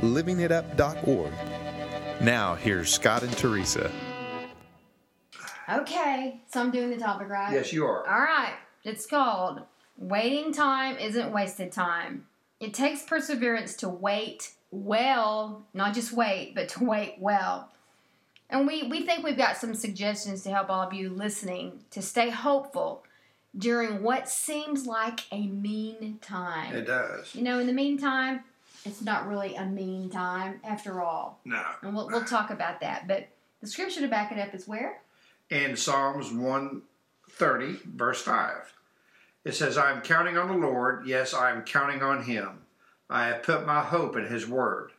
livingitup.org. Now, here's Scott and Teresa. Okay, so I'm doing the topic right. Yes, you are. All right, it's called Waiting Time Isn't Wasted Time. It takes perseverance to wait well, not just wait, but to wait well. And we, we think we've got some suggestions to help all of you listening to stay hopeful during what seems like a mean time. It does. You know, in the meantime, it's not really a mean time after all. No. And we'll, we'll talk about that. But the scripture to back it up is where? In Psalms 130, verse 5, it says, I am counting on the Lord. Yes, I am counting on Him. I have put my hope in His word.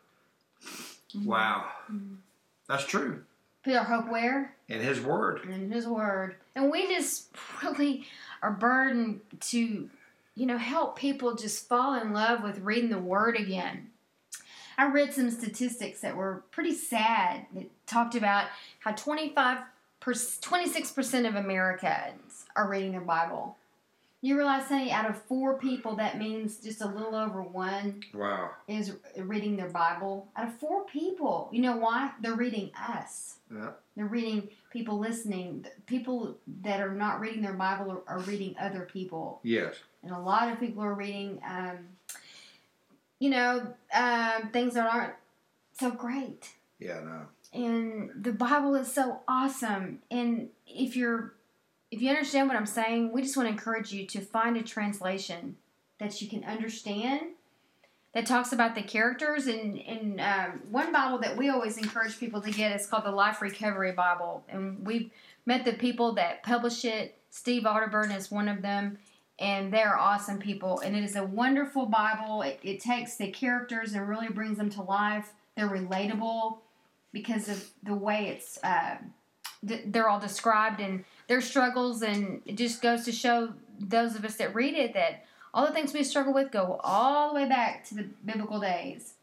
Mm-hmm. Wow. Mm-hmm. That's true. Put our hope where? In His word. in his word and we just really are burdened to you know help people just fall in love with reading the word again. I read some statistics that were pretty sad that talked about how 25 26% of americans are reading their bible you realize honey out of four people that means just a little over one Wow. is reading their bible out of four people you know why they're reading us Yeah. they're reading people listening. People that are not reading their Bible are, are reading other people. Yes. And a lot of people are reading, um, you know, um, things that aren't so great. Yeah, no. And the Bible is so awesome. And if you're, if you understand what I'm saying, we just want to encourage you to find a translation that you can understand that talks about the characters. And, and um, one Bible that we always encourage people to get is called the Life Recovery Bible. And we've met the people that publish it. Steve Arterburn is one of them. And they're awesome people. And it is a wonderful Bible. It, it takes the characters and really brings them to life. They're relatable because of the way it's uh, th- they're all described and their struggles. And it just goes to show those of us that read it that all the things we struggle with go all the way back to the biblical days.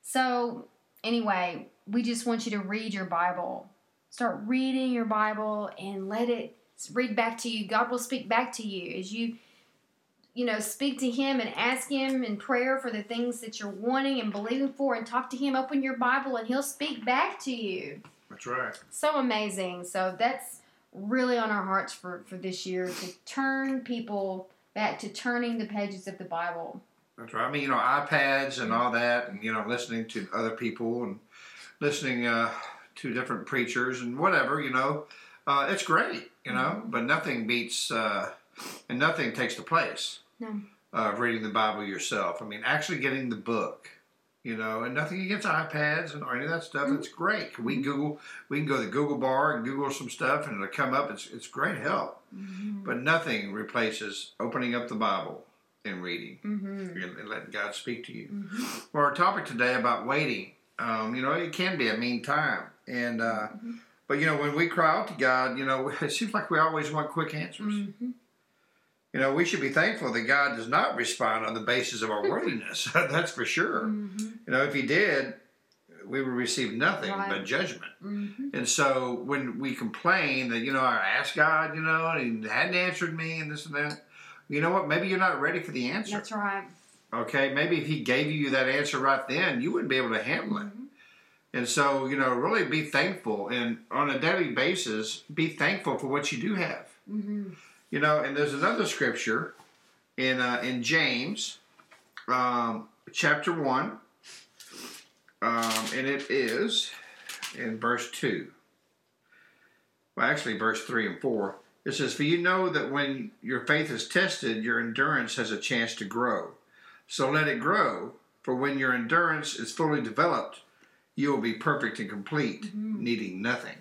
So, anyway, we just want you to read your Bible. Start reading your Bible and let it read back to you. God will speak back to you as you you know, speak to him and ask him in prayer for the things that you're wanting and believing for and talk to him. Open your Bible and he'll speak back to you. That's right. So amazing. So that's really on our hearts for, for this year to turn people back to turning the pages of the Bible. That's right. I mean, you know, iPads and all that, and you know, listening to other people and listening uh, to different preachers and whatever, you know, uh, it's great, you know, but nothing beats uh, and nothing takes the place No. of reading the Bible yourself. I mean, actually getting the book, you know, and nothing against iPads and or any of that stuff. It's great. We Google, we can go to the Google bar and Google some stuff, and it'll come up. It's it's great help, but nothing replaces opening up the Bible and reading Mm-hmm. and, and letting God speak to you. Well, our topic today about waiting, um, you know, it can be a mean time, and uh, but you know, when we cry out to God, you know, it seems like we always want quick answers. Mm-hmm. You know, we should be thankful that God does not respond on the basis of our worthiness. That's for sure. Mm-hmm. You know, if He did, we would receive nothing Right. but judgment. Mm-hmm. And so when we complain that, you know, I asked God, you know, and He hadn't answered me and this and that, you know what? Maybe you're not ready for the answer. That's right. Okay, maybe if he gave you that answer right then, you wouldn't be able to handle it. And so, you know, really be thankful and on a daily basis, be thankful for what you do have. Mm-hmm. You know, and there's another scripture in uh, in James, um, chapter one, um, and it is in verse two. Well, actually, verse three and four. It says, "For you know that when your faith is tested, your endurance has a chance to grow. So let it grow. For when your endurance is fully developed, you will be perfect and complete, needing nothing."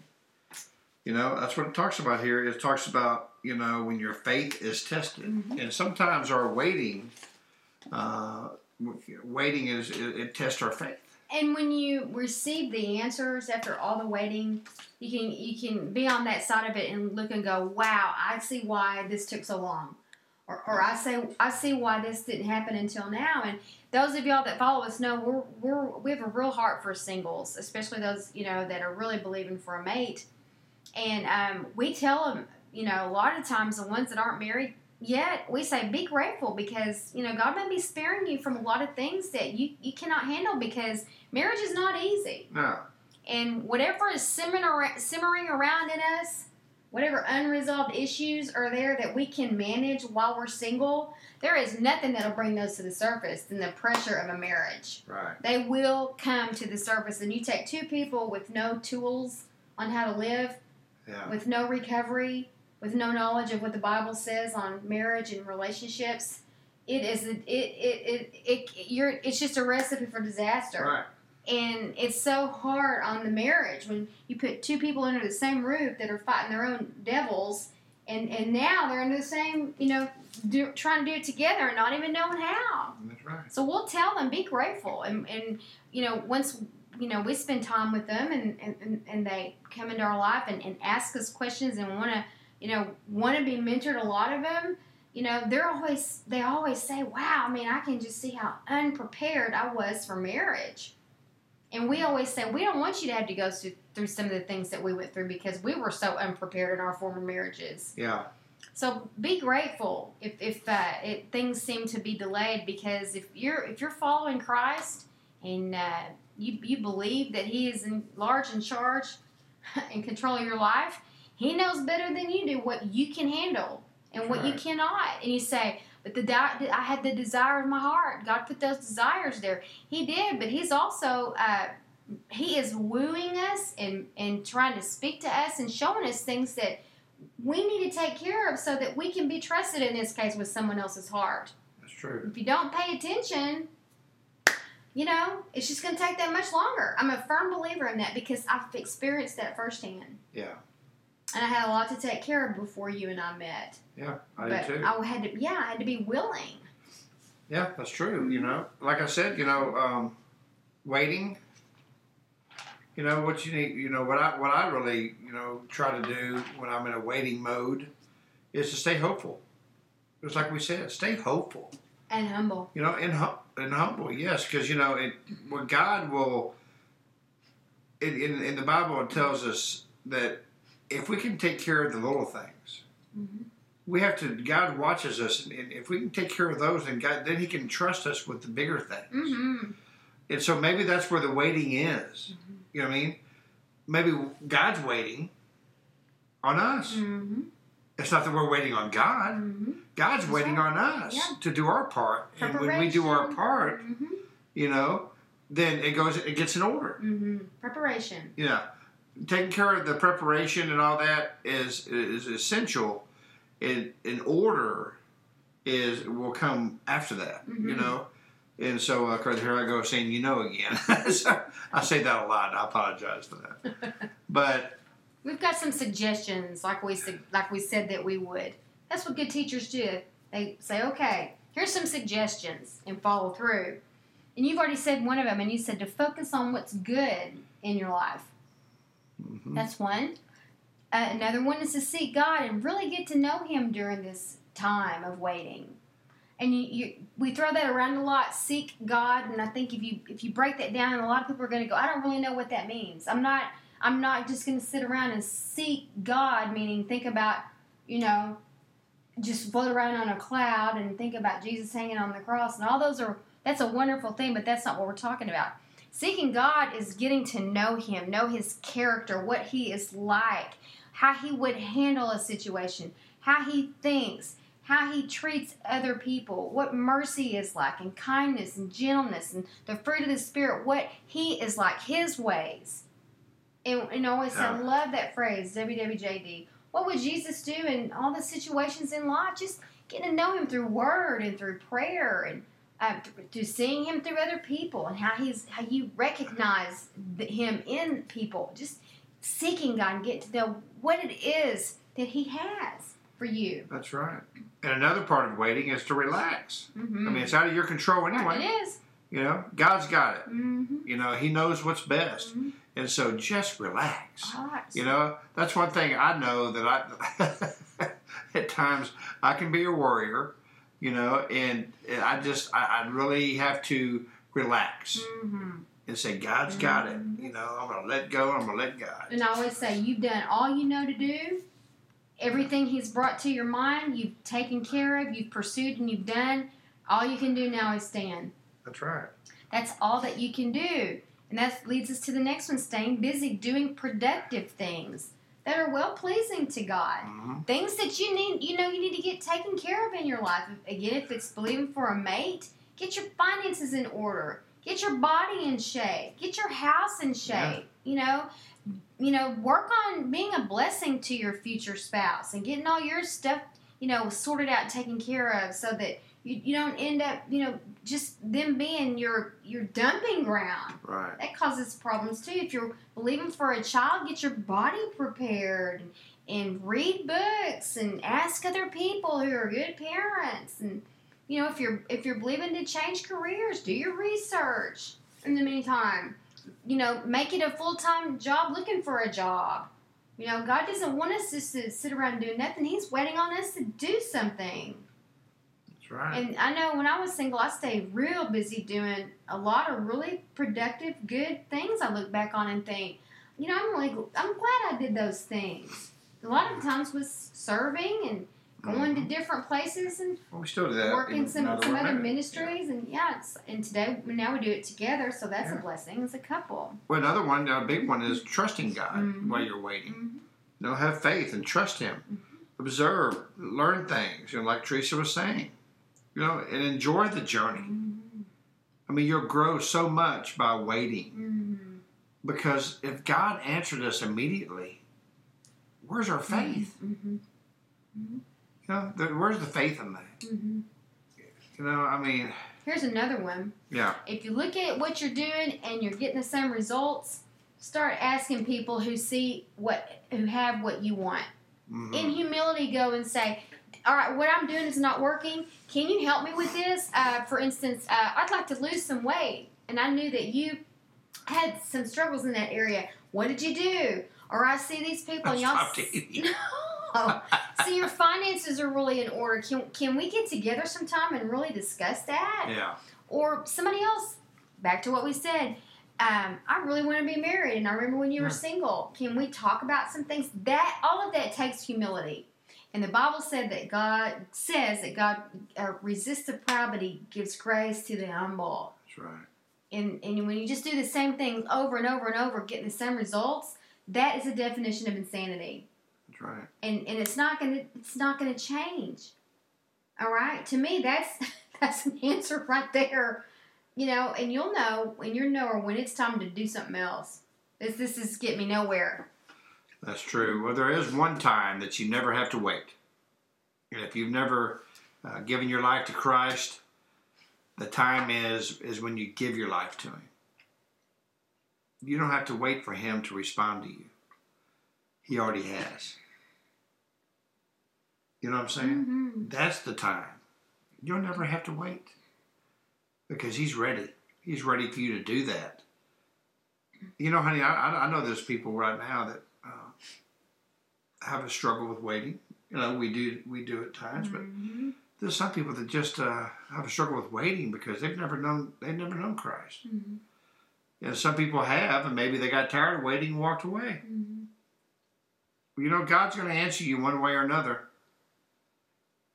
You know, that's what it talks about here. It talks about, you know, when your faith is tested. And sometimes our waiting, uh, waiting is, it, it tests our faith. and when you receive the answers after all the waiting, you can you can be on that side of it and look and go, "Wow, I see why this took so long," or, or I say, "I see why this didn't happen until now." And those of y'all that follow us know we're we're we have a real heart for singles, especially those you know that are really believing for a mate. And um, we tell them, you know, a lot of times the ones that aren't married yet, we say be grateful because you know God may be sparing you from a lot of things that you you cannot handle because marriage is not easy. No. And whatever is simmering around, simmering around in us, whatever unresolved issues are there that we can manage while we're single, there is nothing that'll bring those to the surface than the pressure of a marriage. Right. They will come to the surface, and you take two people with no tools on how to live, Yeah. with no recovery, with no knowledge of what the Bible says on marriage and relationships. It is it it it, it, it you're it's just a recipe for disaster Right. and it's so hard on the marriage when you put two people under the same roof that are fighting their own devils and and now they're under the same you know do, trying to do it together and not even knowing how That's right. so we'll tell them be grateful and and you know once you know we spend time with them and and, and, and they come into our life and, and ask us questions and want to you know want to be mentored a lot of them you know they're always they always say wow i mean i can just see how unprepared i was for marriage and we always say we don't want you to have to go through, through some of the things that we went through because we were so unprepared in our former marriages Yeah. so be grateful if, if uh, it, things seem to be delayed because if you're if you're following Christ and uh, you you believe that He is in large in charge and control of your life, He knows better than you do what you can handle and what you cannot. And you say, but the di- I had the desire of my heart. God put those desires there. He did, but He's also uh, He is wooing us and and trying to speak to us and showing us things that we need to take care of so that we can be trusted in this case with someone else's heart. That's true. If you don't pay attention, you know, it's just going to take that much longer. I'm a firm believer in that because I've experienced that firsthand. Yeah. And I had a lot to take care of before you and I met. Yeah. I but do too. I had to, yeah, I had to be willing. Yeah, that's true. You know, like I said, you know, um, waiting. You know what you need. You know what I what I really you know try to do when I'm in a waiting mode is to stay hopeful. It's like we said, stay hopeful. And humble. You know, and hum- and humble, yes, because you know it. What God will. In, in in the Bible, it tells us that if we can take care of the little things, Mhm. we have to. God watches us, and if we can take care of those, then God, then He can trust us with the bigger things. Mm-hmm. And so maybe that's where the waiting is. You know what I mean? Maybe God's waiting on us. Mm-hmm. It's not that we're waiting on God. Mm-hmm. God's That's waiting right. on us Yeah. to do our part. And when we do our part, Mm-hmm. you know, then it goes it gets in order. Mm-hmm. Preparation. Know, taking care of the preparation and all that is is essential. In in order is will come after that. You Mhm. know. And so, uh, here I go saying, you know, again. so, I say that a lot. I apologize for that. But We've got some suggestions, like we like we said that we would. That's what good teachers do. They say, "Okay, here's some suggestions," and follow through. And you've already said one of them, and you said to focus on what's good in your life. Mhm, That's one. Uh, another one is to seek God and really get to know Him during this time of waiting. And you, you, we throw that around a lot. Seek God, and I think if you if you break that down, a lot of people are going to go, "I don't really know what that means." I'm not. I'm not just going to sit around and seek God, meaning think about, you know, just float around on a cloud and think about Jesus hanging on the cross, and all those are. That's a wonderful thing, but that's not what we're talking about. Seeking God is getting to know Him, know His character, what He is like, how He would handle a situation, how He thinks, how He treats other people, what mercy is like, and kindness and gentleness, and the fruit of the Spirit, what He is like, His ways. And, and always I love that phrase, WWJD. What would Jesus do in all the situations in life? Just getting to know Him through Word and through prayer and uh, th- to seeing him through other people and how he's how you recognize the, him in people just seeking god and get to know what it is that he has for you that's right. And another part of waiting is to relax. mm-hmm. I mean, it's out of your control anyway. it is You know, God's got it. Mm-hmm. You know, He knows what's best. Mhm. And so just relax. Relax. You know, that's one thing I know that I, at times, I can be a worrier, you know, and I just, I, I really have to relax hmm and say, God's got it. You know, I'm going to let go, I'm going to let God. And I always say, you've done all you know to do. Everything He's brought to your mind, you've taken care of, you've pursued, and you've done. All you can do now is stand. That's right. That's all that you can do. And that leads us to the next one staying busy, doing productive things that are well pleasing to God. hmm Things that you need, you know, you need to get taken care of in your life. Again, if it's believing for a mate, get your finances in order. Get your body in shape. Get your house in shape. You know, you know, work on being a blessing to your future spouse and getting all your stuff, you know, sorted out, and taken care of, so that you, you don't end up, you know, just them being your your dumping ground. Right. That causes problems too. If you're believing for a child, get your body prepared and, read books and ask other people who are good parents. And you know, if you're if you're believing to change careers, do your research. In the meantime, you know, make it a full time job looking for a job. You know, God doesn't want us just to sit around doing nothing. He's waiting on us to do something. That's right. And I know when I was single, I stayed real busy doing a lot of really productive, good things. I look back on and think, you know, I'm really, I'm glad I did those things. A lot of times was serving and going to different places and well, we still do that. working in- some some other ministries. And yeah, it's, and today now we do it together, so that's Yeah. a blessing as a couple. Well, another one, a big one, is trusting God Mhm. while you're waiting. Mhm. You know, have faith and trust Him. Mm-hmm. Observe, learn things. You know, like Teresa was saying. You know, and enjoy the journey. Mhm. I mean, you'll grow so much by waiting. Mhm. Because if God answered us immediately, where's our faith? Mhm. You know, where's the faith in that? Mhm. You know, I mean, Here's another one. yeah, if you look at what you're doing and you're getting the same results, start asking people who see what who have what you want. In humility, go and say, "All right, what I'm doing is not working. Can you help me with this? Uh, for instance, uh, I'd like to lose some weight, and I knew that you had some struggles in that area. What did you do? Or I see these people, and y'all. No. See, your finances are really in order. Can, can we get together sometime and really discuss that? yeah, or somebody else. Back to what we said. Um, I really want to be married, and I remember when you were Yeah. single. Can we talk about some things? That all of that takes humility, and the Bible said that God says that God uh, resists the proud, but He gives grace to the humble. that's right. And and when you just do the same things over and over and over, getting the same results, that is a definition of insanity That's right. and and it's not gonna it's not gonna change. All right, to me that's that's an answer right there. You know, and you'll know when you're knower when it's time to do something else. This this is get me nowhere. That's true. Well, there is one time that you never have to wait. And if you've never uh, given your life to Christ, the time is is when you give your life to Him. You don't have to wait for Him to respond to you. He already has. You know what I'm saying? Mhm. That's the time. You'll never have to wait because He's ready. He's ready for you to do that. You know, honey, I, I know there's people right now that have a struggle with waiting. You know, we do we do at times, but Mhm. there's some people that just uh, have a struggle with waiting because they've never known they've never known Christ. Mhm. And some people have, and maybe they got tired of waiting and walked away. Mhm. You know, God's going to answer you one way or another.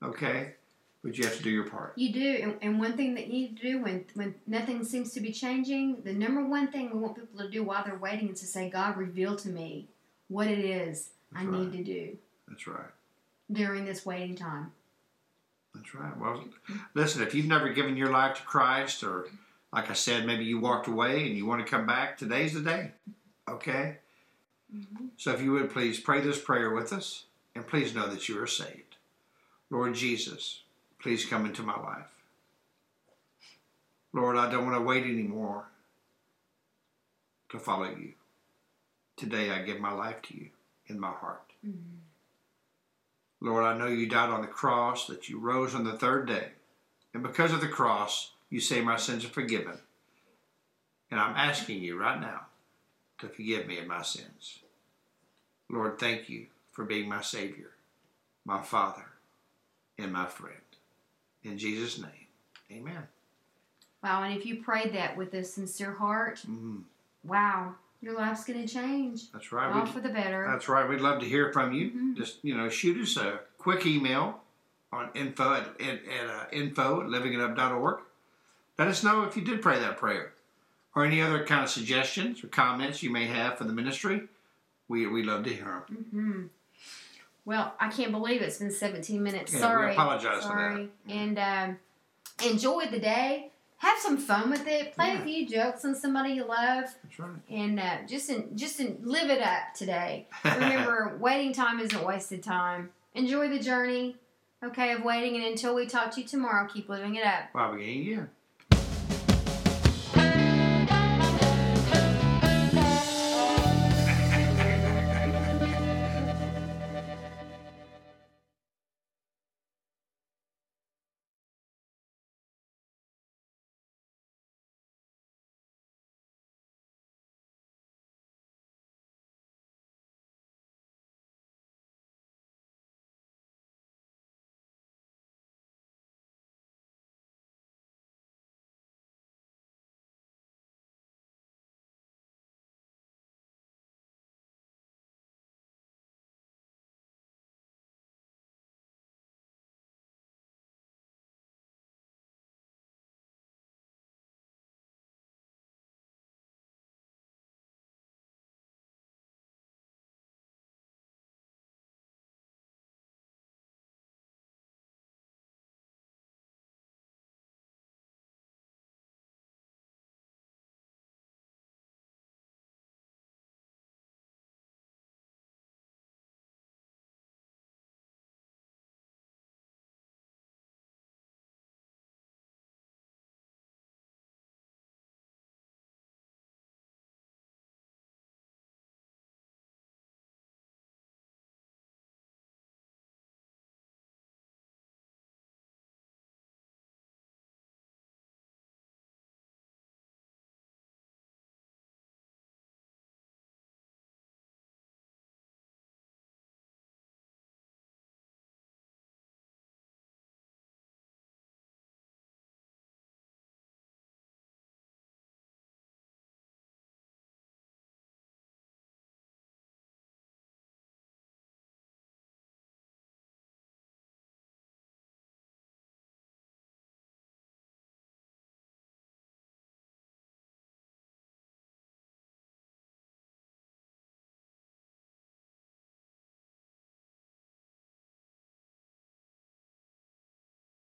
Okay, but you have to do your part. You do, and, and one thing that you need to do when when nothing seems to be changing, the number one thing we want people to do while they're waiting is to say, "God, reveal to me what it is I That's need to do That's right. during this waiting time." That's right. Well, listen, if you've never given your life to Christ, or like I said, maybe you walked away and you want to come back, today's the day. Okay? Mhm. So if you would please pray this prayer with us, and please know that you are saved. Lord Jesus, please come into my life. Lord, I don't want to wait anymore to follow you. Today I give my life to you in my heart. Mhm. Lord, I know you died on the cross, that you rose on the third day. And because of the cross, You say my sins are forgiven. And I'm asking you right now to forgive me of my sins. Lord, thank you for being my Savior, my Father, and my friend. In Jesus' name, amen. Wow, and if you prayed that with a sincere heart, Mhm. wow, your life's going to change. That's right. All We'd- for the better. That's right. We'd love to hear from you. Mhm. Just you know, shoot us a quick email on info at, at, at uh, info at livingitup.org. Let us know if you did pray that prayer, or any other kind of suggestions or comments you may have for the ministry. We we love to hear them. hmm Well, I can't believe it's been 17 minutes. Yeah, we Sorry. for Sorry. And um, enjoy the day. Have some fun with it. Play Yeah. a few jokes on somebody you love, That's right. and uh, just in, just in, live it up today. Remember, waiting time isn't wasted time. Enjoy the journey, okay, of waiting, and until we talk to you tomorrow, keep living it up. While beginning again.